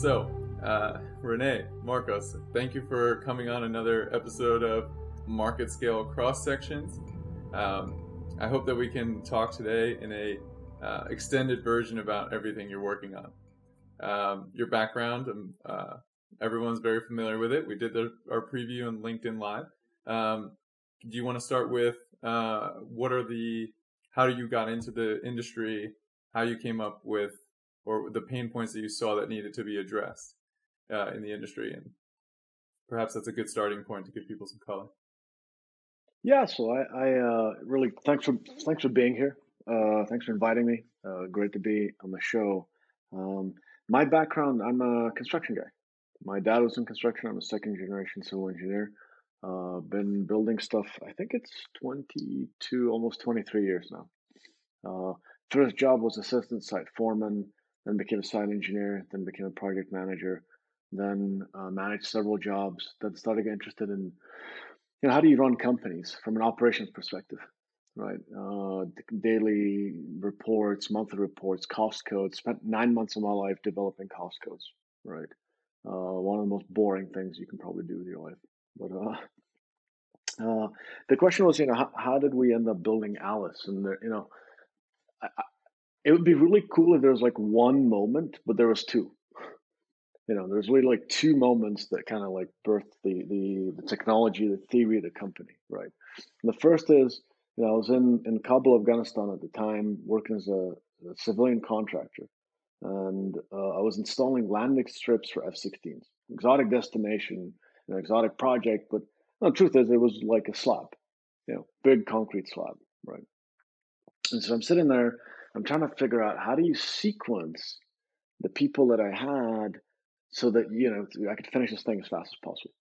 So, uh, Rene, Morkos, thank you for coming on another episode of Market Scale Cross Sections. Um, I hope that we can talk today in a uh, extended version about everything you're working on. Um, your background, um, uh, everyone's very familiar with it. We did the, our preview on LinkedIn Live. Um, do you want to start with uh, what are the how you got into the industry, how you came up with, or the pain points that you saw that needed to be addressed uh, in the industry, and perhaps that's a good starting point to give people some color. Yeah, so I, I uh, really thanks for thanks for being here. Uh, thanks for inviting me. Uh, great to be on the show. Um, my background, I'm a construction guy. My dad was in construction. I'm a second generation civil engineer. Uh, been building stuff. I think it's 22, almost 23 years now. Uh, first job was assistant site foreman, then became a site engineer, then became a project manager, then uh, managed several jobs. Then started getting interested in, you know, how do you run companies from an operations perspective, right? Uh, daily reports, monthly reports, cost codes. Spent nine months of my life developing cost codes, right? Uh, one of the most boring things you can probably do with your life. But uh, uh, the question was, you know, how, how did we end up building Alice? And there, you know, it would be really cool if there was like one moment, but there was two. You know, there's really like two moments that kind of like birthed the, the the technology, the theory the company, right? And the first is, you know, I was in in Kabul, Afghanistan at the time, working as a, a civilian contractor, and uh, I was installing landing strips for F-16s, exotic destination an exotic project, but the truth is, it was like a slab, you know, big concrete slab, right? And so I'm sitting there, I'm trying to figure out how do you sequence the people that I had so that you know I could finish this thing as fast as possible.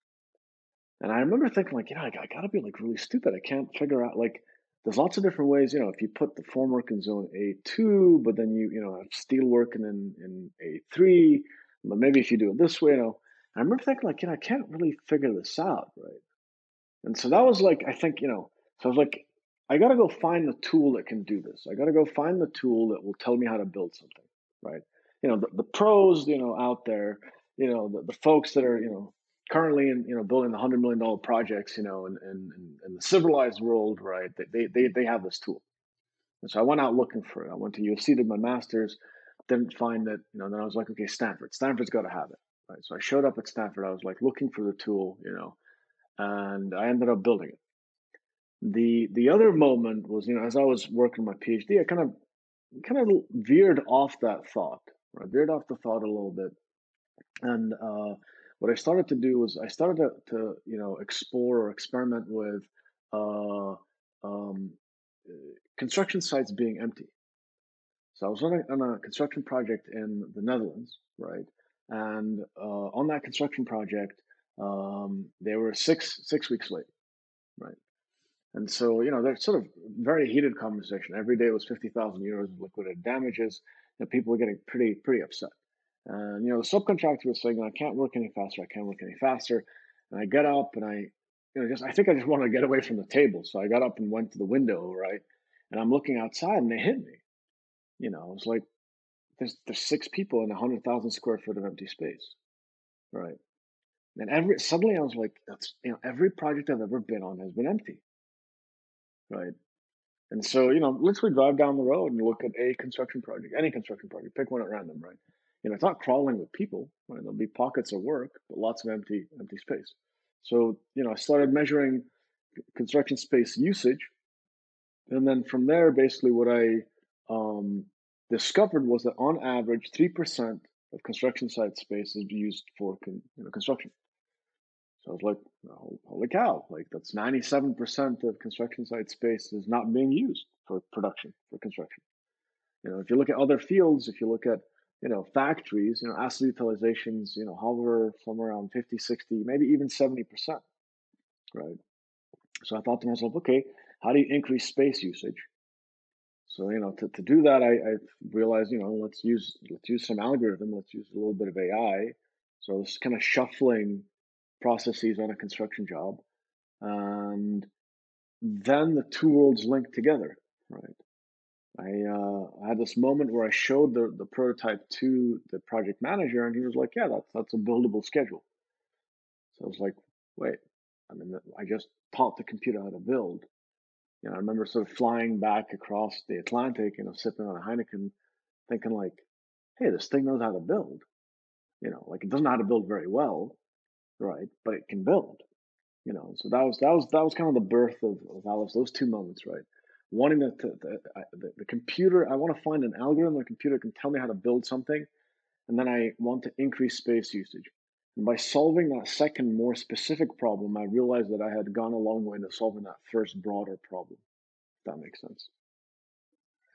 And I remember thinking, like, you know, I, got to be like really stupid. I can't figure out like there's lots of different ways. You know, if you put the formwork in zone A2, but then you you know have steel working in in A3, but maybe if you do it this way, you know, I remember thinking, like, you know, I can't really figure this out, right? And so that was like, I think, you know, so I was like, I got to go find the tool that can do this. I got to go find the tool that will tell me how to build something, right? You know, the, the pros, you know, out there, you know, the, the folks that are, you know, currently in, you know, building the hundred million dollar projects, you know, in, in, in the civilized world, right? They, they, they have this tool. And so I went out looking for it. I went to USC, did my master's, didn't find it, you know, then I was like, okay, Stanford. Stanford's got to have it. Right. So I showed up at Stanford. I was like looking for the tool, you know, and I ended up building it. The the other moment was, you know, as I was working my PhD, I kind of kind of veered off that thought. Right? Veered off the thought a little bit. And uh, what I started to do was I started to, to you know explore or experiment with uh, um, construction sites being empty. So I was on a, on a construction project in the Netherlands, right? And uh, on that construction project, um, they were six six weeks late, right? And so you know, there's sort of very heated conversation. Every day was fifty thousand euros of liquidated damages, and people were getting pretty pretty upset. And you know, the subcontractor was saying, "I can't work any faster. I can't work any faster." And I get up and I, you know, just I think I just wanted to get away from the table, so I got up and went to the window, right? And I'm looking outside, and they hit me. You know, it was like there's there's six people in a hundred thousand square foot of empty space, right? And every suddenly I was like, that's you know every project I've ever been on has been empty, right? And so you know, literally drive down the road and look at a construction project, any construction project, pick one at random, right? You know, it's not crawling with people, right? There'll be pockets of work, but lots of empty empty space. So you know, I started measuring construction space usage, and then from there, basically, what I um, discovered was that on average, 3% of construction site space is used for con, you know, construction. So I was like, holy cow, like that's 97% of construction site space is not being used for production, for construction. You know, if you look at other fields, if you look at, you know, factories, you know, asset utilizations, you know, hover somewhere around 50, 60, maybe even 70%, right? So I thought to myself, okay, how do you increase space usage? So you know, to, to do that, I, I realized you know let's use let's use some algorithm, let's use a little bit of AI. So it's kind of shuffling processes on a construction job, and then the two worlds link together, right? I, uh, had this moment where I showed the, the prototype to the project manager, and he was like, "Yeah, that's that's a buildable schedule." So I was like, "Wait, I mean, I just taught the computer how to build." You know, I remember sort of flying back across the Atlantic, you know, sipping on a Heineken, thinking like, "Hey, this thing knows how to build." You know, like it doesn't know how to build very well, right? But it can build. You know, so that was that was that was kind of the birth of, of Alice. Those two moments, right? wanting the, the, the, computer, I want to find an algorithm the computer can tell me how to build something, and then I want to increase space usage. And by solving that second, more specific problem, I realized that I had gone a long way into solving that first, broader problem. If that makes sense.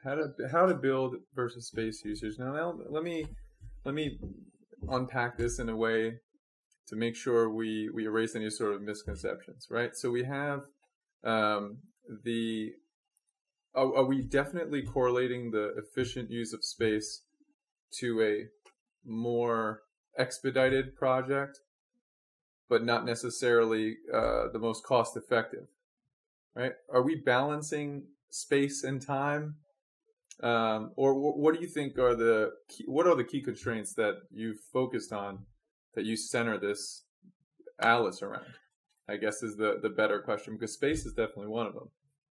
How to how to build versus space usage. Now, now let me let me unpack this in a way to make sure we we erase any sort of misconceptions. Right. So we have um, the are, are we definitely correlating the efficient use of space to a more expedited project, but not necessarily uh, the most cost effective? Right? Are we balancing space and time? Um, or what do you think are the key, what are the key constraints that you've focused on that you center this Alice around? I guess is the the better question because space is definitely one of them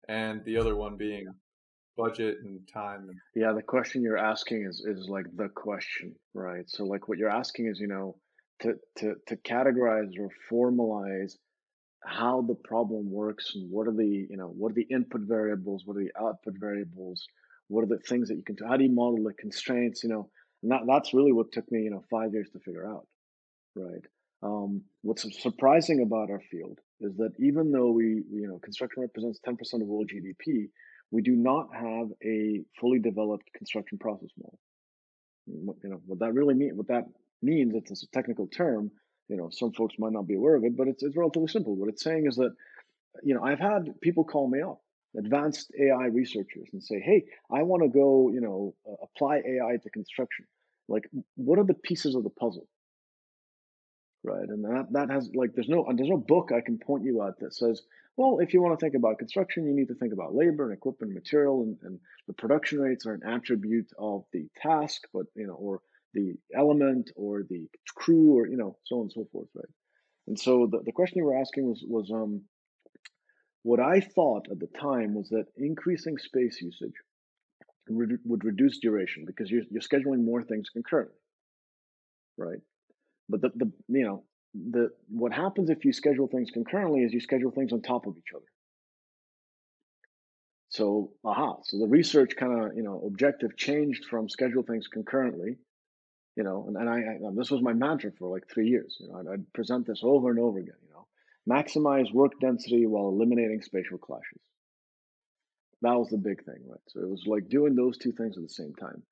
and the other one being budget and time. Yeah, the question you're asking is is like the question, right? So like what you're asking is, you know, to to to categorize or formalize how the problem works and what are the you know what are the input variables, what are the output variables, what are the things that you can do, how do you model the constraints, you know, and that that's really what took me you know five years to figure out, right? Um, what's surprising about our field is that even though we, you know, construction represents 10% of world GDP, we do not have a fully developed construction process model. You know, what that really mean, what that means, it's a technical term, you know, some folks might not be aware of it, but it's, it's relatively simple. What it's saying is that, you know, I've had people call me up, advanced AI researchers, and say, hey, I want to go, you know, apply AI to construction. Like, what are the pieces of the puzzle? Right? And that that has like there's no there's no book I can point you at that says, well, if you want to think about construction, you need to think about labor and equipment, and material, and, and the production rates are an attribute of the task, but you know, or the element or the crew, or you know, so on and so forth, right? And so the, the question you were asking was was um what I thought at the time was that increasing space usage would, would reduce duration because you're, you're scheduling more things concurrently, right? But the, the you know the what happens if you schedule things concurrently is you schedule things on top of each other. So aha, so the research kind of you know objective changed from schedule things concurrently, you know, and, and I, I this was my mantra for like three years. You know, I'd, I'd present this over and over again. You know, maximize work density while eliminating spatial clashes. That was the big thing, right? So it was like doing those two things at the same time.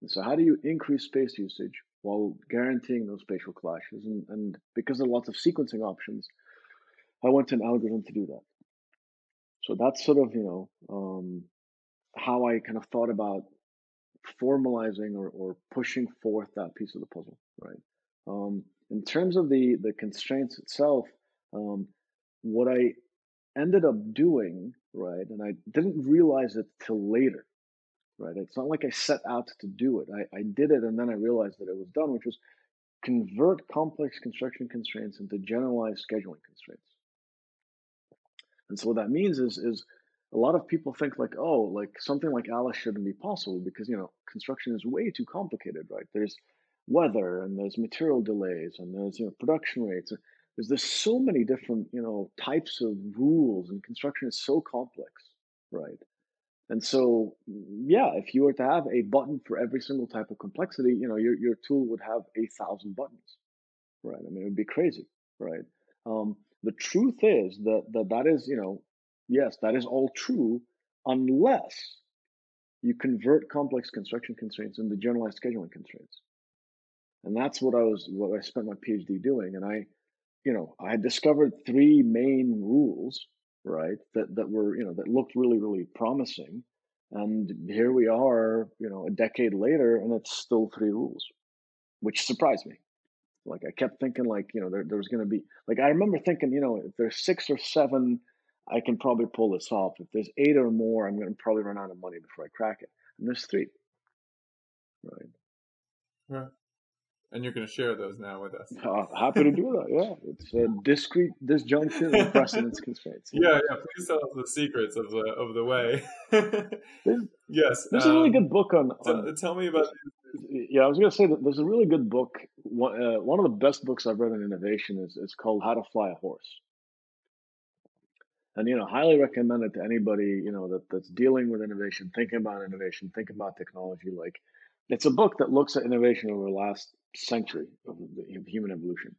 And so how do you increase space usage while guaranteeing those spatial clashes. And, and because there are lots of sequencing options, I went to an algorithm to do that. So that's sort of, you know, um, how I kind of thought about formalizing or, or pushing forth that piece of the puzzle, right? Um, in terms of the, the constraints itself, um, what I ended up doing, right, and I didn't realize it till later, right? It's not like I set out to do it. I, I did it and then I realized that it was done, which was convert complex construction constraints into generalized scheduling constraints. And so what that means is is a lot of people think like, oh, like something like Alice shouldn't be possible because you know construction is way too complicated, right? There's weather and there's material delays and there's you know production rates. There's there's so many different you know types of rules and construction is so complex, right? And so, yeah, if you were to have a button for every single type of complexity, you know, your, your tool would have a thousand buttons, right? I mean, it would be crazy, right? Um, the truth is that, that that is, you know, yes, that is all true unless you convert complex construction constraints into generalized scheduling constraints. And that's what I was, what I spent my PhD doing. And I, you know, I had discovered three main rules right? That that were you know that looked really really promising, and here we are, you know, a decade later, and it's still three rules, which surprised me. Like I kept thinking, like you know, there there was going to be like I remember thinking, you know, if there's six or seven, I can probably pull this off. If there's eight or more, I'm going to probably run out of money before I crack it. And there's three. Right. Right. And you're going to share those now with us. Uh, happy to do that. Yeah, it's a discrete disjunction of precedence constraints. Yeah, yeah. Please tell us the secrets of the of the way. there's, yes, there's um, a really good book on. on t- tell me about. Yeah, I was going to say that there's a really good book. One, uh, one of the best books I've read on innovation is is called How to Fly a Horse and you know highly recommend it to anybody you know that that's dealing with innovation thinking about innovation thinking about technology like it's a book that looks at innovation over the last century of human evolution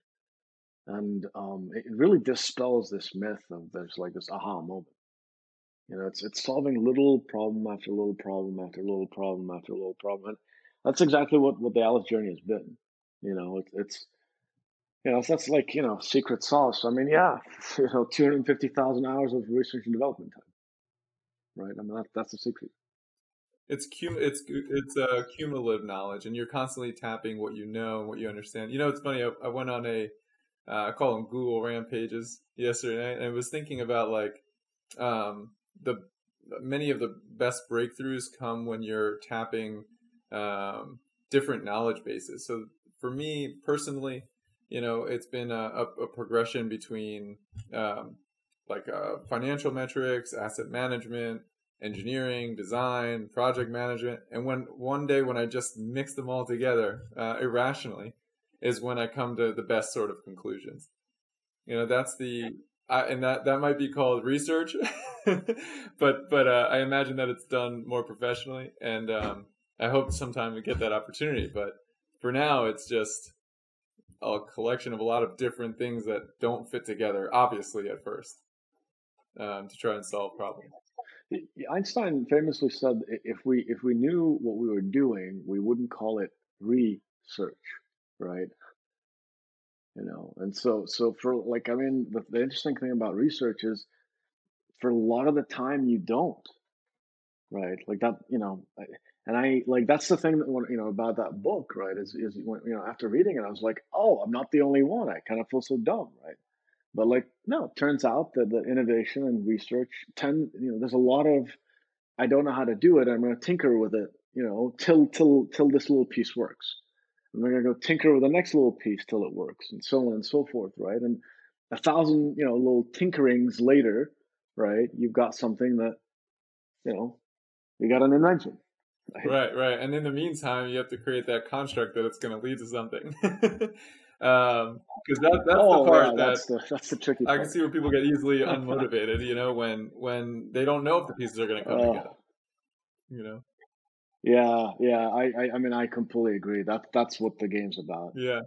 and um, it really dispels this myth of there's like this aha moment you know it's it's solving little problem after little problem after little problem after little problem and that's exactly what what the alice journey has been you know it, it's you know, that's like, you know, secret sauce. I mean, yeah, you know, 250,000 hours of research and development time, right? I mean, that, that's the secret. It's cum- it's it's uh, cumulative knowledge, and you're constantly tapping what you know and what you understand. You know, it's funny. I, I went on a uh, I call them Google rampages yesterday, and I was thinking about like um, the many of the best breakthroughs come when you're tapping um, different knowledge bases. So for me personally, you know, it's been a, a, a progression between um, like uh, financial metrics, asset management, engineering, design, project management, and when one day when I just mix them all together uh, irrationally, is when I come to the best sort of conclusions. You know, that's the I, and that that might be called research, but but uh, I imagine that it's done more professionally, and um, I hope sometime we get that opportunity. But for now, it's just a collection of a lot of different things that don't fit together, obviously at first, um, to try and solve problems. Einstein famously said, "If we if we knew what we were doing, we wouldn't call it research, right?" You know, and so so for like, I mean, the, the interesting thing about research is, for a lot of the time, you don't, right? Like that, you know, and I like that's the thing that you know about that book, right? Is is you know after reading it, I was like, oh, I'm not the only one. I kind of feel so dumb, right? But like, no, it turns out that the innovation and research tend, you know, there's a lot of I don't know how to do it. I'm going to tinker with it, you know, till till till this little piece works. I'm going to go tinker with the next little piece till it works, and so on and so forth, right? And a thousand, you know, little tinkerings later, right? You've got something that, you know, you got an invention Right, right. And in the meantime, you have to create that construct that it's going to lead to something. um because that that's oh, the part yeah, that's that the, that's the tricky part. I can see where people get easily unmotivated, you know, when when they don't know if the pieces are going to come together. You know. Yeah, yeah. I, I I mean I completely agree. That that's what the game's about. Yeah.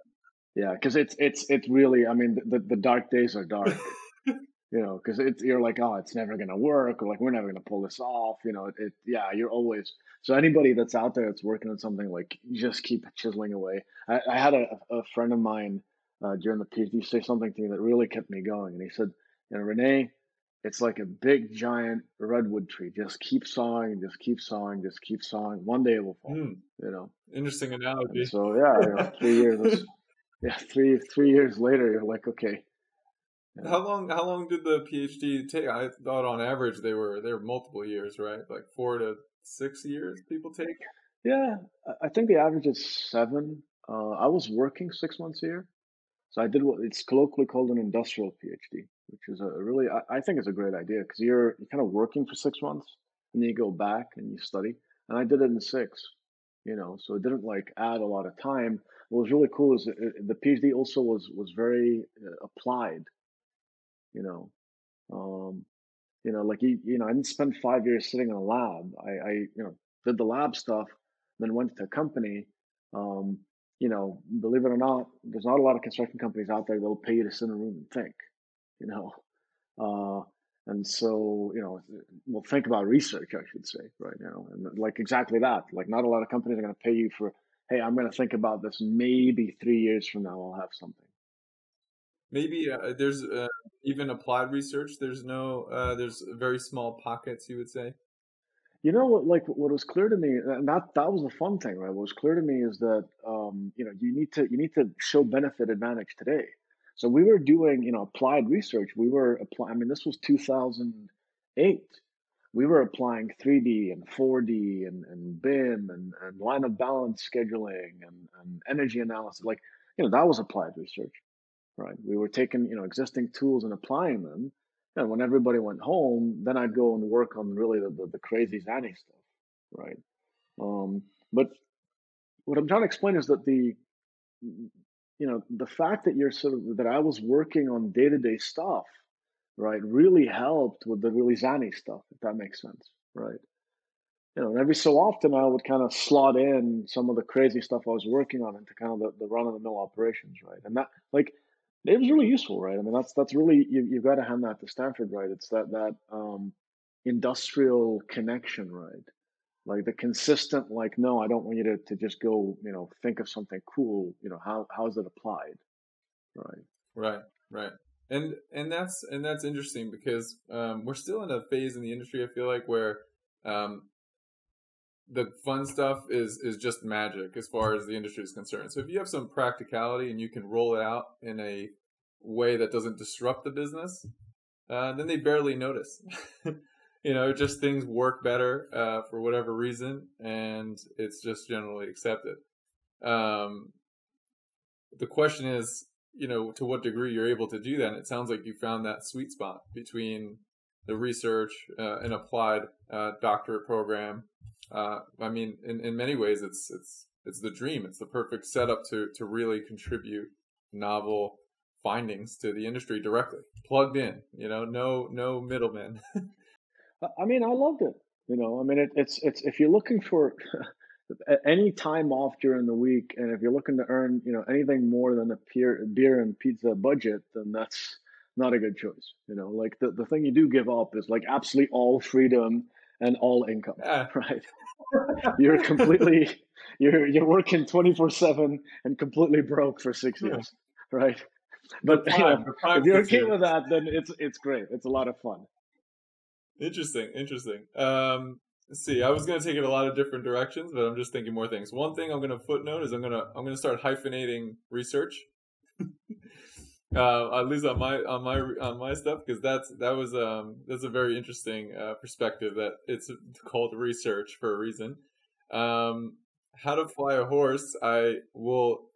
Yeah, because it's it's it's really. I mean, the the dark days are dark you know, because it's you're like, oh, it's never gonna work, or like we're never gonna pull this off. You know, it, it, yeah, you're always so anybody that's out there that's working on something like just keep chiseling away. I, I had a, a friend of mine uh, during the PhD say something to me that really kept me going, and he said, you know, Rene, it's like a big giant redwood tree. Just keep sawing, just keep sawing, just keep sawing. One day it will fall. Mm. You know, interesting analogy. And so yeah, you know, three years. yeah, three three years later, you're like, okay how long? How long did the PhD take? I thought on average they were they were multiple years, right? Like four to six years people take. Yeah, I think the average is seven. Uh, I was working six months year, so I did what it's colloquially called an industrial PhD, which is a really I, I think it's a great idea because you're you're kind of working for six months and then you go back and you study. And I did it in six, you know, so it didn't like add a lot of time. What was really cool is it, the PhD also was was very uh, applied you know um, you know like you, know i didn't spend five years sitting in a lab. I i you know did the lab stuff then went to a company. Um, you know believe it or not there's not a lot of construction companies out there that'll pay you to sit in a room and think you know? Uh, and so you know well think about research i should say right now. And like exactly that. Like not a lot of companies are going to pay you for hey i'm going to think about this maybe three years from now i'll have something maybe uh, there's uh, even applied research there's no uh, there's very small pockets you would say. You know what like what was clear to me and that that was the fun thing right? What was clear to me is that um, you know you need to you need to show benefit advantage today. So we were doing you know applied research. We were applying i mean this was 2008 we were applying 3D and 4D and, and BIM and, and line of balance scheduling and, and energy analysis. Like, you know, that was applied research, right? We were taking, you know, existing tools and applying them. And when everybody went home, then I'd go and work on really the, the, the crazy Zanny stuff, right? Um, but what I'm trying to explain is that the, you know, the fact that you're sort of, that I was working on day to day stuff right, really helped with the really zany stuff, if that makes sense, right? You know, and every so often I would kind of slot in some of the crazy stuff I was working on into kind of the, the run of the mill operations, right? And that, like, it was really useful, right? I mean, that's that's really you you've got to hand that to Stanford, right? It's that that um, industrial connection, right? Like the consistent, like, no, I don't want you to, to just go, you know, think of something cool. You know, how how is it applied, right? Right, right and and that's and that's interesting because um, we're still in a phase in the industry. I feel like where um, the fun stuff is is just magic as far as the industry is concerned. So if you have some practicality and you can roll it out in a way that doesn't disrupt the business, uh, then they barely notice. you know, just things work better uh, for whatever reason, and it's just generally accepted. Um, the question is, you know to what degree you're able to do that. And it sounds like you found that sweet spot between the research uh, and applied uh, doctorate program. Uh, I mean, in, in many ways, it's it's it's the dream. It's the perfect setup to to really contribute novel findings to the industry directly, plugged in. You know, no no middlemen. I mean, I loved it. You know, I mean, it, it's it's if you're looking for any time off during the week, and if you're looking to earn, you know, anything more than a beer, beer and pizza budget, then that's not a good choice. You know, like the, the thing you do give up is like absolutely all freedom and all income, yeah. right? you're completely, you're you're working twenty four seven and completely broke for six years, yeah. right? But you know, if you're okay years. with that, then it's it's great. It's a lot of fun. Interesting, interesting. Um, Let's see. I was gonna take it a lot of different directions, but I'm just thinking more things. One thing I'm gonna footnote is I'm gonna I'm gonna start hyphenating research. Uh, at least on my on my on my stuff because that's that was um that's a very interesting uh, perspective that it's called research for a reason. Um, how to fly a horse, I will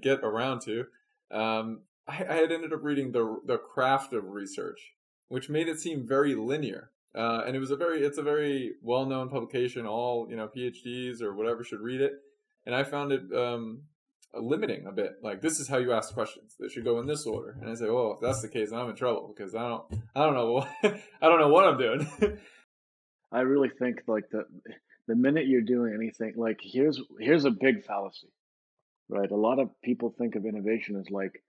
get around to. Um, I, I had ended up reading the the craft of research, which made it seem very linear. Uh, and it was a very it's a very well known publication. All you know PhDs or whatever should read it. And I found it um, limiting a bit. Like this is how you ask questions. They should go in this order. And I say, well, if that's the case, I'm in trouble because I don't I don't know what, I don't know what I'm doing. I really think like the the minute you're doing anything like here's here's a big fallacy, right? A lot of people think of innovation as like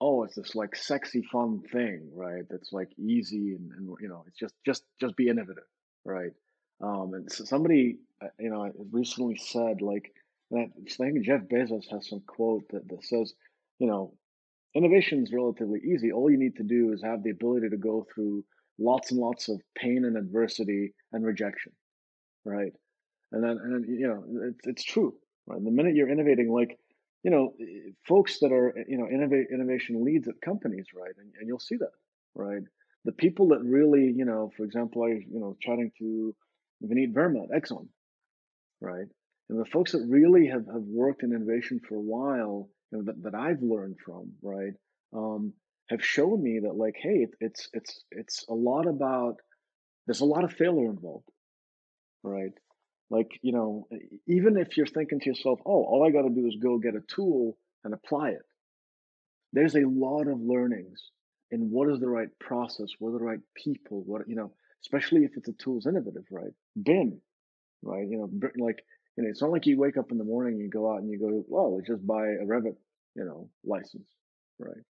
oh, it's this like sexy, fun thing, right? That's like easy and, and you know, it's just just just be innovative, right? Um, and so somebody, uh, you know, recently said like, I think Jeff Bezos has some quote that, that says, you know, innovation is relatively easy. All you need to do is have the ability to go through lots and lots of pain and adversity and rejection, right? And then, and then, you know, it's, it's true, right? The minute you're innovating, like you know, folks that are, eh, you know, innovate, innovation leads at companies, right? And, and you'll see that, right? The people that really, you know, for example, I, you know, chatting to Vineet Verma at Exxon, right? And the folks that really have, have worked in innovation for a while, you know, that, that I've learned from, right, um, have shown me that like, hey, it's it's it's a lot about there's a lot of failure involved, right? Like, you know, even if you're thinking to yourself, oh, all I got to do is go get a tool and apply it, there's a lot of learnings in what is the right process, what are the right people, what, you know, especially if it's a tool's innovative, right? BIM, right? You know, like, you know, it's not like you wake up in the morning and you go out and you go, well, let's just buy a Revit, you know, license, right?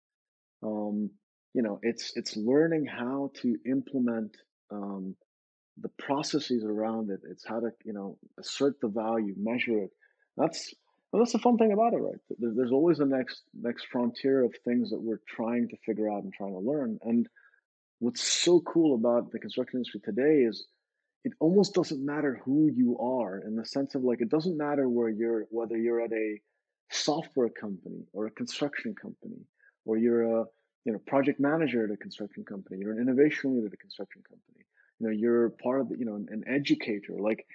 Um, you know, it's it's learning how to implement um, the processes around it. It's how to, you know, assert the value, measure it. That's well, that's the fun thing about it, right? There's always the next next frontier of things that we're trying to figure out and trying to learn. And what's so cool about the construction industry today is it almost doesn't matter who you are in the sense of like it doesn't matter where you're whether you're at a software company or a construction company or you're a you know project manager at a construction company you're an innovation leader at a construction company you know, you're part of the, you know, an educator. Like,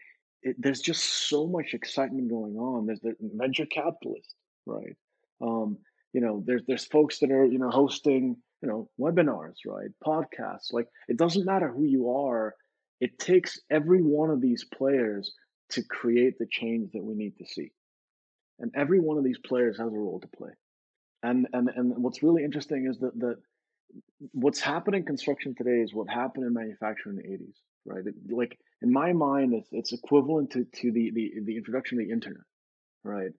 it, there's just so much excitement going on. There's the venture capitalist, right? Um, you know, there's there's folks that are you know hosting you know webinars, right? Podcasts. Like, it doesn't matter who you are. It takes every one of these players to create the change that we need to see, and every one of these players has a role to play. And and and what's really interesting is that that what's happening in construction today is what happened in manufacturing in the 80s right? It, like in my mind it's, it's equivalent to, to the, the the introduction of the internet right?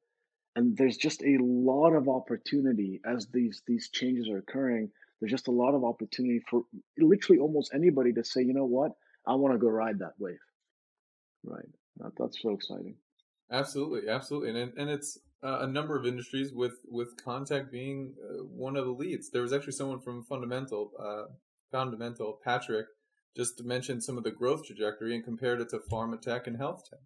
And there's just a lot of opportunity as these these changes are occurring. There's just a lot of opportunity for literally almost anybody to say you know what i want to go ride that wave right that, that's so exciting absolutely absolutely and, and it's uh, a number of industries with with contech being uh, one of the leads. There was actually someone from Fundamental, uh, Fundamental, Patrick, just mentioned some of the growth trajectory and compared it to pharma tech and health tech.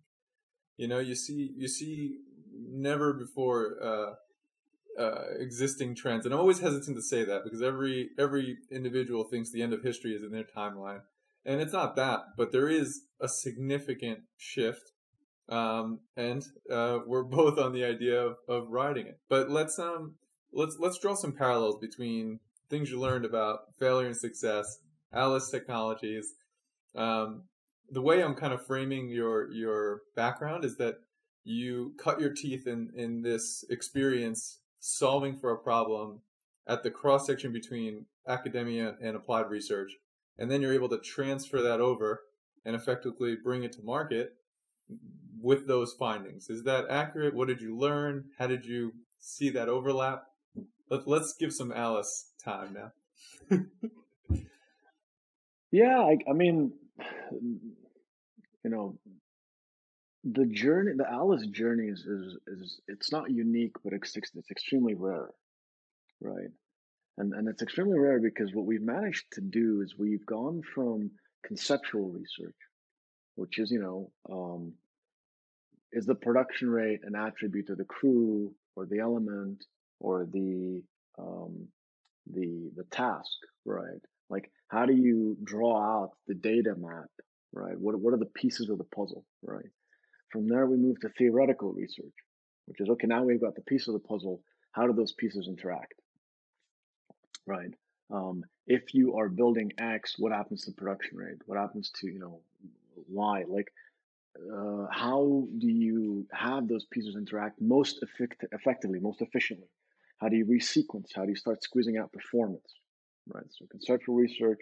You know, you see you see never before uh, uh, existing trends, and I'm always hesitant to say that because every every individual thinks the end of history is in their timeline, and it's not that, but there is a significant shift um, and uh, we're both on the idea of, of riding it. But let's um let's let's draw some parallels between things you learned about failure and success, Alice Technologies. Um, the way I'm kind of framing your your background is that you cut your teeth in in this experience solving for a problem at the cross section between academia and applied research, and then you're able to transfer that over and effectively bring it to market with those findings. Is that accurate? What did you learn? How did you see that overlap? Let, let's give some Alice time now. yeah, I, I mean, you know, the journey, the Alice journey is, is, is it's not unique, but it's, it's extremely rare, right? And, and it's extremely rare because what we've managed to do is we've gone from conceptual research, which is, you know, um, is the production rate an attribute of the crew or the element or the um, the the task, right? Like how do you draw out the data map, right? What what are the pieces of the puzzle, right? From there we move to theoretical research, which is okay. Now we've got the piece of the puzzle. How do those pieces interact, right? Um, if you are building X, what happens to production rate? What happens to you know Y? Like uh, how do you have those pieces interact most effect- effectively, most efficiently? How do you resequence? How do you start squeezing out performance? Right. So conceptual research,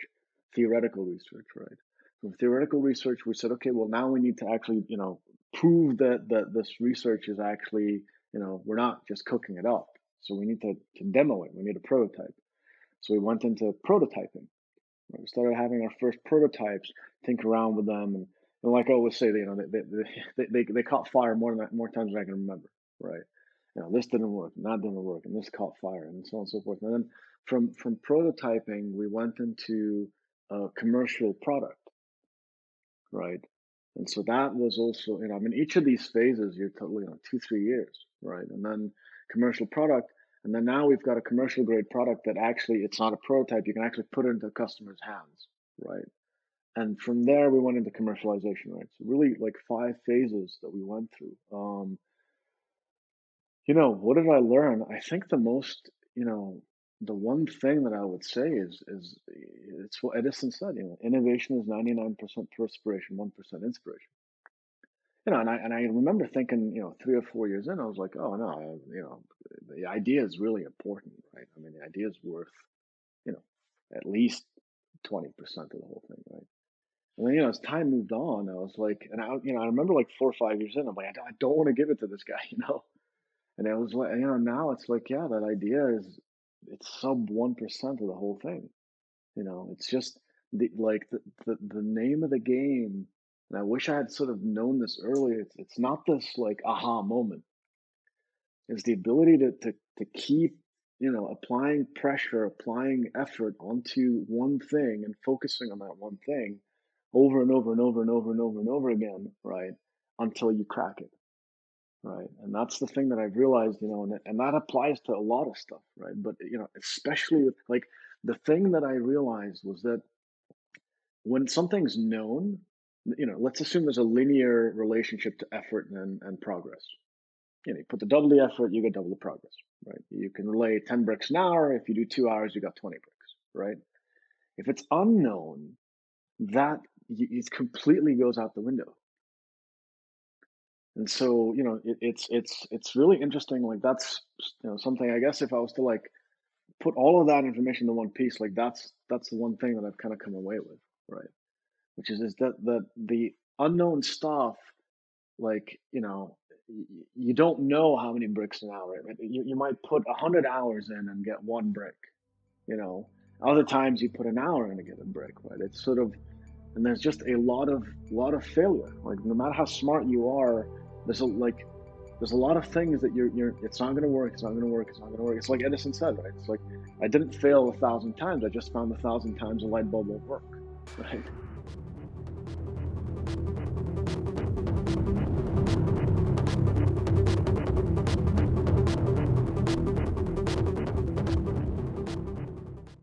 theoretical research, right? From theoretical research, we said, okay, well now we need to actually, you know, prove that that this research is actually, you know, we're not just cooking it up. So we need to, to demo it. We need a prototype. So we went into prototyping. We started having our first prototypes, think around with them, and and like I always say, you know, they they, they, they caught fire more than more times than I can remember, right? You know, this didn't work, and that didn't work, and this caught fire, and so on and so forth. And then from from prototyping, we went into a commercial product, right? And so that was also, you know, I mean, each of these phases, you're totally, you know, two, three years, right? And then commercial product, and then now we've got a commercial grade product that actually it's not a prototype. You can actually put it into customer's hands, right? and from there we went into commercialization right so really like five phases that we went through um, you know what did i learn i think the most you know the one thing that i would say is is it's what edison said you know innovation is 99% perspiration 1% inspiration you know and i and i remember thinking you know three or four years in i was like oh no I, you know the idea is really important right i mean the idea is worth you know at least 20% of the whole thing right and then, you know, as time moved on, I was like, and I, you know, I remember like four or five years in, I'm like, I don't want to give it to this guy, you know? And it was like, you know, now it's like, yeah, that idea is, it's sub 1% of the whole thing. You know, it's just the, like the, the, the name of the game. And I wish I had sort of known this earlier. It's, it's not this like aha moment. It's the ability to, to, to keep, you know, applying pressure, applying effort onto one thing and focusing on that one thing over and over and over and over and over and over again, right? Until you crack it, right? And that's the thing that I've realized, you know, and, and that applies to a lot of stuff, right? But, you know, especially with like the thing that I realized was that when something's known, you know, let's assume there's a linear relationship to effort and, and progress. You know, you put the double the effort, you get double the progress, right? You can lay 10 bricks an hour. If you do two hours, you got 20 bricks, right? If it's unknown, that it completely goes out the window. And so, you know, it, it's it's it's really interesting. Like that's you know something. I guess if I was to like put all of that information in one piece, like that's that's the one thing that I've kind of come away with, right? Which is is that that the unknown stuff, like you know, you don't know how many bricks an hour. Right? You you might put hundred hours in and get one brick, you know. Other times you put an hour in to get a brick, right? It's sort of, and there's just a lot of lot of failure. Like no matter how smart you are, there's a like there's a lot of things that you're you're it's not going to work it's not going to work it's not going to work it's like edison said right it's like i didn't fail a thousand times i just found a thousand times a light bulb won't work right